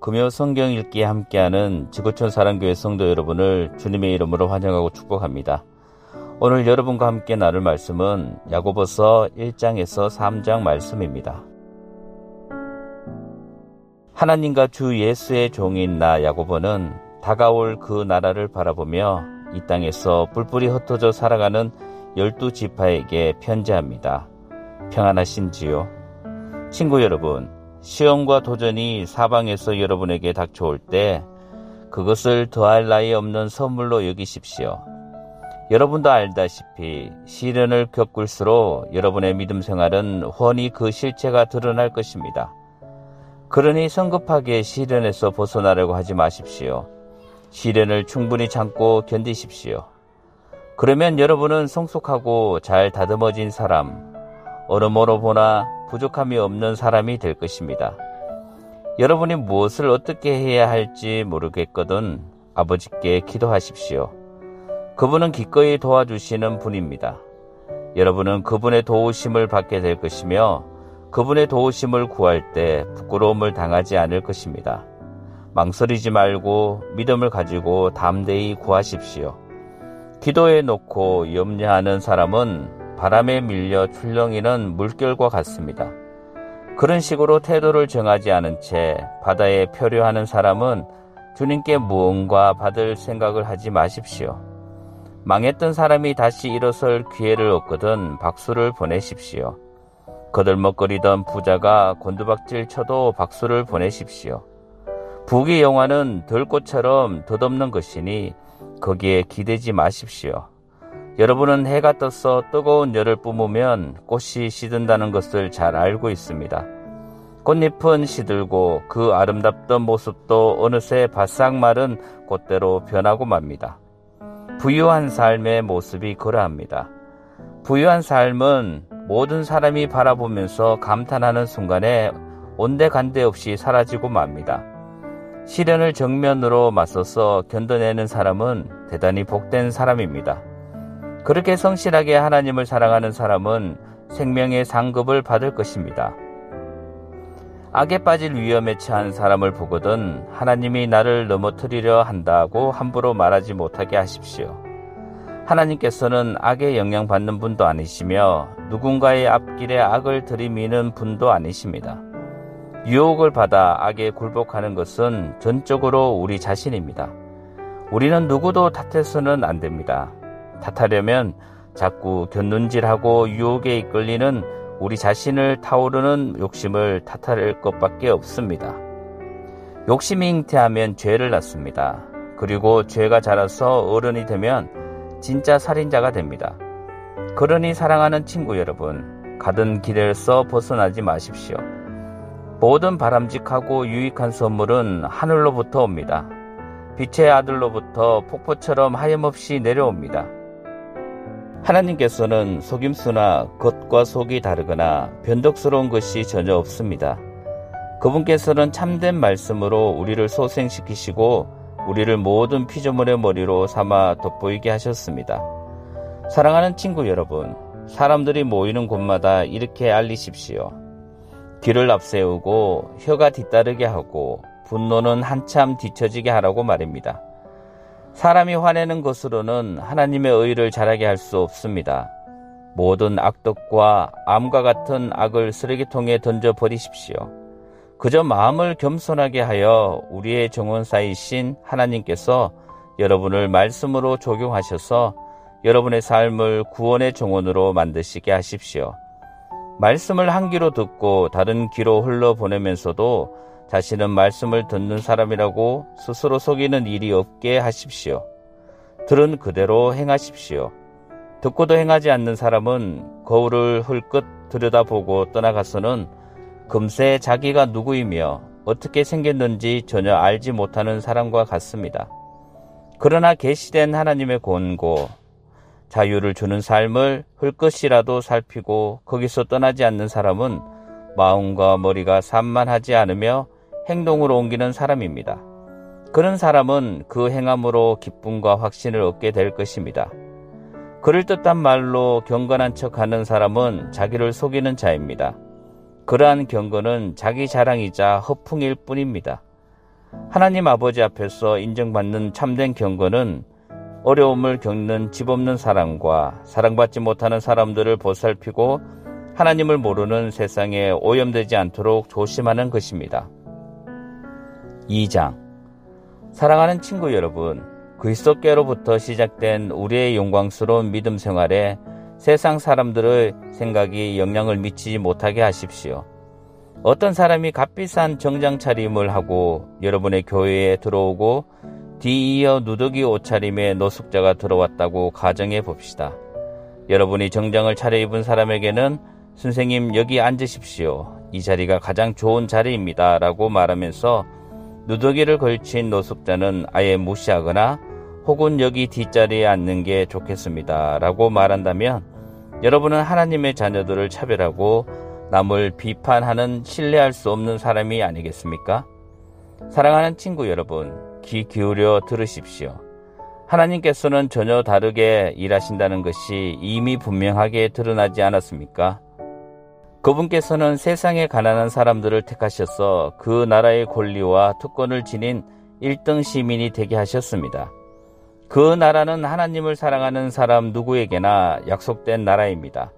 금요 성경 읽기에 함께하는 지구촌 사랑교회 성도 여러분을 주님의 이름으로 환영하고 축복합니다. 오늘 여러분과 함께 나눌 말씀은 야고보서 1장에서 3장 말씀입니다. 하나님과 주 예수의 종인 나 야고보는 다가올 그 나라를 바라보며 이 땅에서 뿔뿔이 흩어져 살아가는 열두 지파에게 편지합니다. 평안하신지요? 친구 여러분, 시험과 도전이 사방에서 여러분에게 닥쳐올 때 그것을 더할 나위 없는 선물로 여기십시오. 여러분도 알다시피 시련을 겪을수록 여러분의 믿음 생활은 훤히 그 실체가 드러날 것입니다. 그러니 성급하게 시련에서 벗어나려고 하지 마십시오. 시련을 충분히 참고 견디십시오. 그러면 여러분은 성숙하고 잘 다듬어진 사람, 어느모로 보나 부족함이 없는 사람이 될 것입니다. 여러분이 무엇을 어떻게 해야 할지 모르겠거든 아버지께 기도하십시오. 그분은 기꺼이 도와주시는 분입니다. 여러분은 그분의 도우심을 받게 될 것이며 그분의 도우심을 구할 때 부끄러움을 당하지 않을 것입니다. 망설이지 말고 믿음을 가지고 담대히 구하십시오. 기도해 놓고 염려하는 사람은 바람에 밀려 출렁이는 물결과 같습니다. 그런 식으로 태도를 정하지 않은 채 바다에 표류하는 사람은 주님께 무언가 받을 생각을 하지 마십시오. 망했던 사람이 다시 일어설 기회를 얻거든 박수를 보내십시오. 거들먹거리던 부자가 곤두박질 쳐도 박수를 보내십시오. 부귀 영화는 들꽃처럼 덧없는 것이니 거기에 기대지 마십시오. 여러분은 해가 떠서 뜨거운 열을 뿜으면 꽃이 시든다는 것을 잘 알고 있습니다. 꽃잎은 시들고 그 아름답던 모습도 어느새 바싹 마른 꽃대로 변하고 맙니다. 부유한 삶의 모습이 그러합니다. 부유한 삶은 모든 사람이 바라보면서 감탄하는 순간에 온데간데 없이 사라지고 맙니다. 시련을 정면으로 맞서서 견뎌내는 사람은 대단히 복된 사람입니다. 그렇게 성실하게 하나님을 사랑하는 사람은 생명의 상급을 받을 것입니다. 악에 빠질 위험에 처한 사람을 보거든 하나님이 나를 넘어뜨리려 한다고 함부로 말하지 못하게 하십시오. 하나님께서는 악에 영향받는 분도 아니시며 누군가의 앞길에 악을 들이미는 분도 아니십니다. 유혹을 받아 악에 굴복하는 것은 전적으로 우리 자신입니다. 우리는 누구도 탓해서는 안 됩니다. 탓하려면 자꾸 견눈질하고 유혹에 이끌리는 우리 자신을 타오르는 욕심을 탓할 것밖에 없습니다. 욕심이 잉태하면 죄를 낳습니다. 그리고 죄가 자라서 어른이 되면 진짜 살인자가 됩니다. 그러니 사랑하는 친구 여러분, 가던 길에서 벗어나지 마십시오. 모든 바람직하고 유익한 선물은 하늘로부터 옵니다. 빛의 아들로부터 폭포처럼 하염없이 내려옵니다. 하나님께서는 속임수나 겉과 속이 다르거나 변덕스러운 것이 전혀 없습니다. 그분께서는 참된 말씀으로 우리를 소생시키시고 우리를 모든 피조물의 머리로 삼아 돋보이게 하셨습니다. 사랑하는 친구 여러분, 사람들이 모이는 곳마다 이렇게 알리십시오. 귀를 앞세우고 혀가 뒤따르게 하고 분노는 한참 뒤처지게 하라고 말입니다. 사람이 화내는 것으로는 하나님의 의를 잘하게 할 수 없습니다. 모든 악덕과 암과 같은 악을 쓰레기통에 던져 버리십시오. 그저 마음을 겸손하게 하여 우리의 정원사이신 하나님께서 여러분을 말씀으로 적용하셔서 여러분의 삶을 구원의 정원으로 만드시게 하십시오. 말씀을 한 귀로 듣고 다른 귀로 흘러보내면서도 자신은 말씀을 듣는 사람이라고 스스로 속이는 일이 없게 하십시오. 들은 그대로 행하십시오. 듣고도 행하지 않는 사람은 거울을 흘끗 들여다보고 떠나가서는 금세 자기가 누구이며 어떻게 생겼는지 전혀 알지 못하는 사람과 같습니다. 그러나 계시된 하나님의 권고, 자유를 주는 삶을 흙것이라도 살피고 거기서 떠나지 않는 사람은 마음과 머리가 산만하지 않으며 행동으로 옮기는 사람입니다. 그런 사람은 그 행함으로 기쁨과 확신을 얻게 될 것입니다. 그럴듯한 말로 경건한 척 하는 사람은 자기를 속이는 자입니다. 그러한 경건은 자기 자랑이자 허풍일 뿐입니다. 하나님 아버지 앞에서 인정받는 참된 경건은 어려움을 겪는 집 없는 사람과 사랑받지 못하는 사람들을 보살피고 하나님을 모르는 세상에 오염되지 않도록 조심하는 것입니다. 2장 사랑하는 친구 여러분, 그리스도께로부터 시작된 우리의 영광스러운 믿음 생활에 세상 사람들의 생각이 영향을 미치지 못하게 하십시오. 어떤 사람이 값비싼 정장 차림을 하고 여러분의 교회에 들어오고 뒤이어 누더기 옷차림의 노숙자가 들어왔다고 가정해 봅시다. 여러분이 정장을 차려입은 사람에게는 선생님 여기 앉으십시오. 이 자리가 가장 좋은 자리입니다. 라고 말하면서 누더기를 걸친 노숙자는 아예 무시하거나 혹은 여기 뒷자리에 앉는 게 좋겠습니다. 라고 말한다면 여러분은 하나님의 자녀들을 차별하고 남을 비판하는 신뢰할 수 없는 사람이 아니겠습니까? 사랑하는 친구 여러분, 귀 기울여 들으십시오. 하나님께서는 전혀 다르게 일하신다는 것이 이미 분명하게 드러나지 않았습니까? 그분께서는 세상에 가난한 사람들을 택하셔서 그 나라의 권리와 특권을 지닌 1등 시민이 되게 하셨습니다. 그 나라는 하나님을 사랑하는 사람 누구에게나 약속된 나라입니다.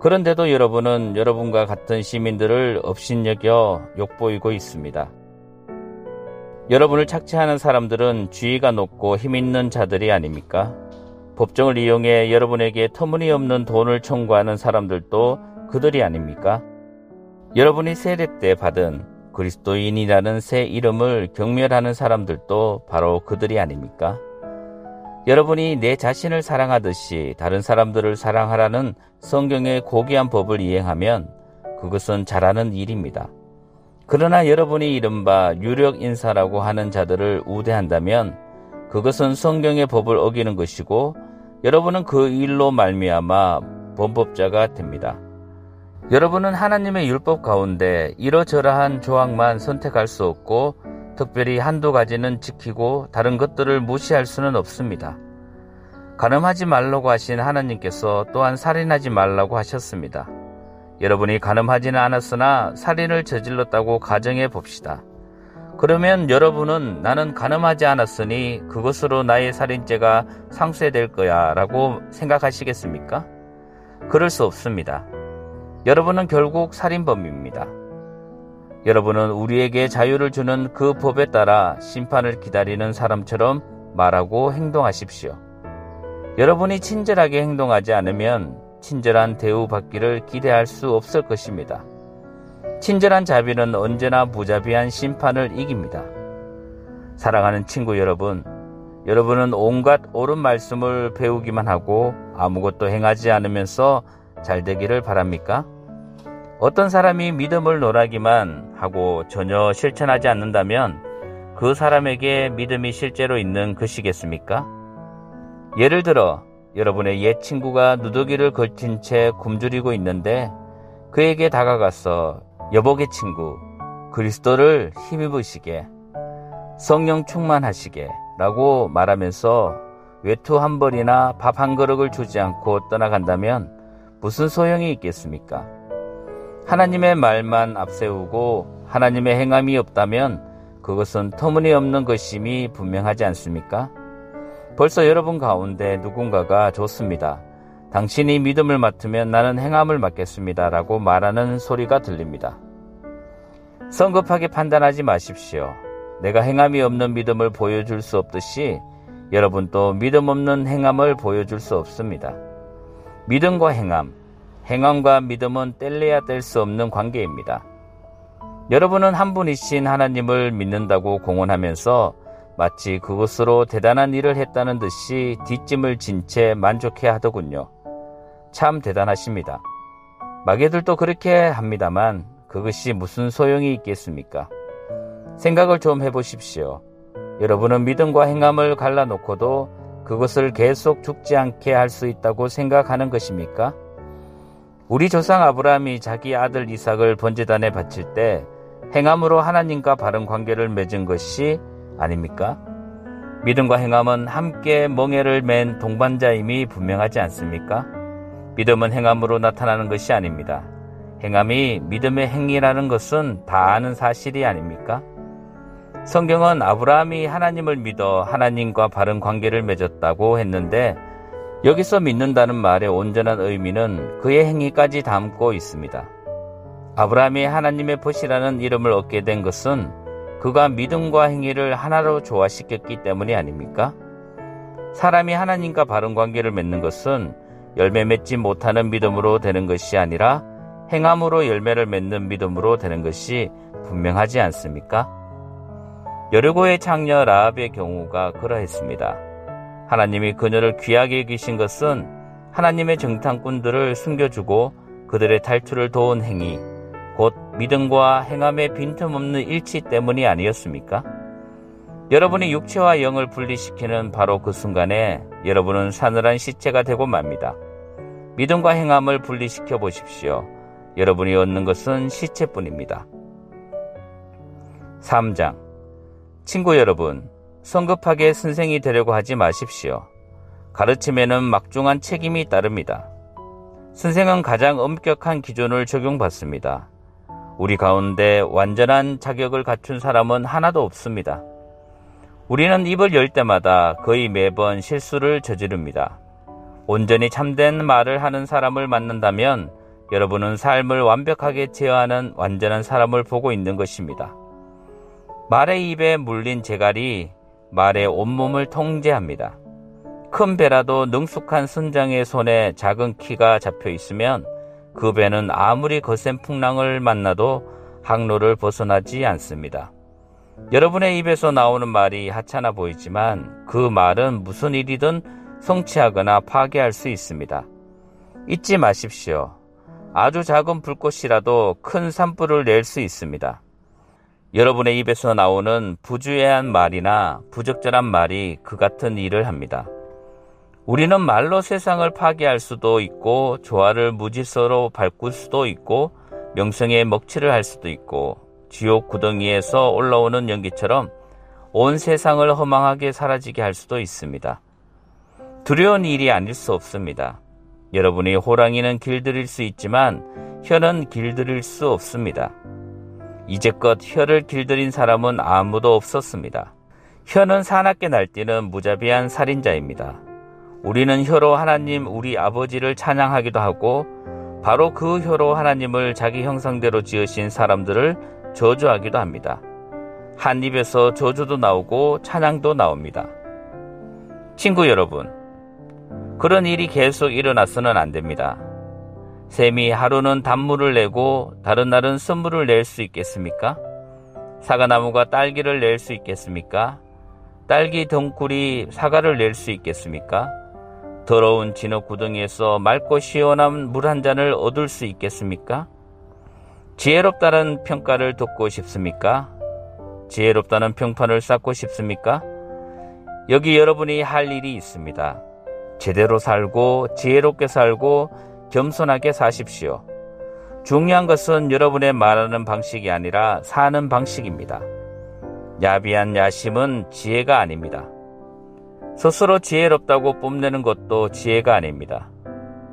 그런데도 여러분은 여러분과 같은 시민들을 업신여겨 욕보이고 있습니다. 여러분을 착취하는 사람들은 주의가 높고 힘 있는 자들이 아닙니까? 법정을 이용해 여러분에게 터무니없는 돈을 청구하는 사람들도 그들이 아닙니까? 여러분이 세례 때 받은 그리스도인이라는 새 이름을 경멸하는 사람들도 바로 그들이 아닙니까? 여러분이 내 자신을 사랑하듯이 다른 사람들을 사랑하라는 성경의 고귀한 법을 이행하면 그것은 잘하는 일입니다. 그러나 여러분이 이른바 유력 인사라고 하는 자들을 우대한다면 그것은 성경의 법을 어기는 것이고 여러분은 그 일로 말미암아 범법자가 됩니다. 여러분은 하나님의 율법 가운데 이러저러한 조항만 선택할 수 없고 특별히 한두 가지는 지키고 다른 것들을 무시할 수는 없습니다. 가늠하지 말라고 하신 하나님께서 또한 살인하지 말라고 하셨습니다. 여러분이 가늠하지는 않았으나 살인을 저질렀다고 가정해 봅시다. 그러면 여러분은 나는 가늠하지 않았으니 그것으로 나의 살인죄가 상쇄될 거야 라고 생각하시겠습니까? 그럴 수 없습니다. 여러분은 결국 살인범입니다. 여러분은 우리에게 자유를 주는 그 법에 따라 심판을 기다리는 사람처럼 말하고 행동하십시오. 여러분이 친절하게 행동하지 않으면 친절한 대우받기를 기대할 수 없을 것입니다. 친절한 자비는 언제나 무자비한 심판을 이깁니다. 사랑하는 친구 여러분, 여러분은 온갖 옳은 말씀을 배우기만 하고 아무것도 행하지 않으면서 잘 되기를 바랍니까? 어떤 사람이 믿음을 논하기만 하고 전혀 실천하지 않는다면 그 사람에게 믿음이 실제로 있는 것이겠습니까? 예를 들어 여러분의 옛 친구가 누더기를 걸친 채 굶주리고 있는데 그에게 다가가서 여보게 친구 그리스도를 힘입으시게 성령 충만하시게 라고 말하면서 외투 한 벌이나 밥 한 그릇을 주지 않고 떠나간다면 무슨 소용이 있겠습니까? 하나님의 말만 앞세우고 하나님의 행함이 없다면 그것은 터무니없는 것임이 분명하지 않습니까? 벌써 여러분 가운데 누군가가 좋습니다. 당신이 믿음을 맡으면 나는 행함을 맡겠습니다. 라고 말하는 소리가 들립니다. 성급하게 판단하지 마십시오. 내가 행함이 없는 믿음을 보여줄 수 없듯이 여러분도 믿음 없는 행함을 보여줄 수 없습니다. 믿음과 행함, 행함과 믿음은 뗄래야 뗄 수 없는 관계입니다. 여러분은 한 분이신 하나님을 믿는다고 공언하면서 마치 그것으로 대단한 일을 했다는 듯이 뒷짐을 진 채 만족해 하더군요. 참 대단하십니다. 마개들도 그렇게 합니다만 그것이 무슨 소용이 있겠습니까? 생각을 좀 해보십시오. 여러분은 믿음과 행함을 갈라놓고도 그것을 계속 죽지 않게 할 수 있다고 생각하는 것입니까? 우리 조상 아브라함이 자기 아들 이삭을 번제단에 바칠 때 행함으로 하나님과 바른 관계를 맺은 것이 아닙니까? 믿음과 행함은 함께 멍해를 맨 동반자임이 분명하지 않습니까? 믿음은 행함으로 나타나는 것이 아닙니다. 행함이 믿음의 행위라는 것은 다 아는 사실이 아닙니까? 성경은 아브라함이 하나님을 믿어 하나님과 바른 관계를 맺었다고 했는데 여기서 믿는다는 말의 온전한 의미는 그의 행위까지 담고 있습니다. 아브라함이 하나님의 벗이라는 이름을 얻게 된 것은 그가 믿음과 행위를 하나로 조화시켰기 때문이 아닙니까? 사람이 하나님과 바른 관계를 맺는 것은 열매 맺지 못하는 믿음으로 되는 것이 아니라 행함으로 열매를 맺는 믿음으로 되는 것이 분명하지 않습니까? 여르고의 창녀 라합의 경우가 그러했습니다. 하나님이 그녀를 귀하게 여기신 것은 하나님의 정탐꾼들을 숨겨주고 그들의 탈출을 도운 행위, 곧 믿음과 행함의 빈틈없는 일치 때문이 아니었습니까? 여러분이 육체와 영을 분리시키는 바로 그 순간에 여러분은 사늘한 시체가 되고 맙니다. 믿음과 행함을 분리시켜 보십시오. 여러분이 얻는 것은 시체뿐입니다. 3장 친구 여러분, 성급하게 선생이 되려고 하지 마십시오. 가르침에는 막중한 책임이 따릅니다. 선생은 가장 엄격한 기준을 적용받습니다. 우리 가운데 완전한 자격을 갖춘 사람은 하나도 없습니다. 우리는 입을 열 때마다 거의 매번 실수를 저지릅니다. 온전히 참된 말을 하는 사람을 만난다면 여러분은 삶을 완벽하게 제어하는 완전한 사람을 보고 있는 것입니다. 말의 입에 물린 재갈이 말의 온몸을 통제합니다. 큰 배라도 능숙한 선장의 손에 작은 키가 잡혀 있으면 그 배는 아무리 거센 풍랑을 만나도 항로를 벗어나지 않습니다. 여러분의 입에서 나오는 말이 하찮아 보이지만 그 말은 무슨 일이든 성취하거나 파괴할 수 있습니다. 잊지 마십시오. 아주 작은 불꽃이라도 큰 산불을 낼 수 있습니다. 여러분의 입에서 나오는 부주의한 말이나 부적절한 말이 그 같은 일을 합니다. 우리는 말로 세상을 파괴할 수도 있고 조화를 무질서로 바꿀 수도 있고 명성에 먹칠을 할 수도 있고 지옥 구덩이에서 올라오는 연기처럼 온 세상을 허망하게 사라지게 할 수도 있습니다. 두려운 일이 아닐 수 없습니다. 여러분이 호랑이는 길들일 수 있지만 혀는 길들일 수 없습니다. 이제껏 혀를 길들인 사람은 아무도 없었습니다. 혀는 사납게 날뛰는 무자비한 살인자입니다. 우리는 혀로 하나님 우리 아버지를 찬양하기도 하고 바로 그 혀로 하나님을 자기 형상대로 지으신 사람들을 저주하기도 합니다. 한 입에서 저주도 나오고 찬양도 나옵니다. 친구 여러분, 그런 일이 계속 일어나서는 안 됩니다. 샘이 하루는 단물을 내고 다른 날은 선물을 낼 수 있겠습니까? 사과나무가 딸기를 낼 수 있겠습니까? 딸기 덩굴이 사과를 낼 수 있겠습니까? 더러운 진흙 구덩이에서 맑고 시원한 물 한 잔을 얻을 수 있겠습니까? 지혜롭다는 평가를 듣고 싶습니까? 지혜롭다는 평판을 쌓고 싶습니까? 여기 여러분이 할 일이 있습니다. 제대로 살고 지혜롭게 살고 겸손하게 사십시오. 중요한 것은 여러분의 말하는 방식이 아니라 사는 방식입니다. 야비한 야심은 지혜가 아닙니다. 스스로 지혜롭다고 뽐내는 것도 지혜가 아닙니다.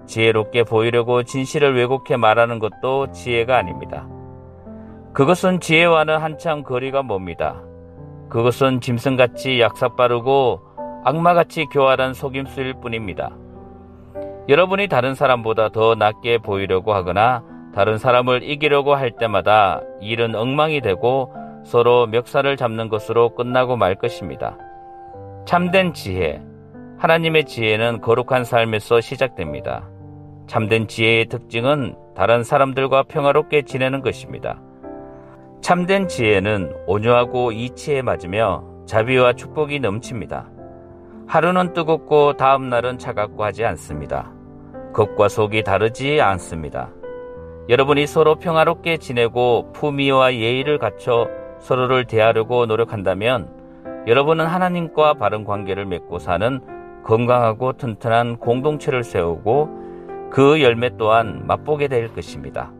지혜롭게 보이려고 진실을 왜곡해 말하는 것도 지혜가 아닙니다. 그것은 지혜와는 한참 거리가 멉니다. 그것은 짐승같이 약삭 빠르고 악마같이 교활한 속임수일 뿐입니다. 여러분이 다른 사람보다 더 낫게 보이려고 하거나 다른 사람을 이기려고 할 때마다 일은 엉망이 되고 서로 멱살을 잡는 것으로 끝나고 말 것입니다. 참된 지혜, 하나님의 지혜는 거룩한 삶에서 시작됩니다. 참된 지혜의 특징은 다른 사람들과 평화롭게 지내는 것입니다. 참된 지혜는 온유하고 이치에 맞으며 자비와 축복이 넘칩니다. 하루는 뜨겁고 다음 날은 차갑고 하지 않습니다. 겉과 속이 다르지 않습니다. 여러분이 서로 평화롭게 지내고 품위와 예의를 갖춰 서로를 대하려고 노력한다면 여러분은 하나님과 바른 관계를 맺고 사는 건강하고 튼튼한 공동체를 세우고 그 열매 또한 맛보게 될 것입니다.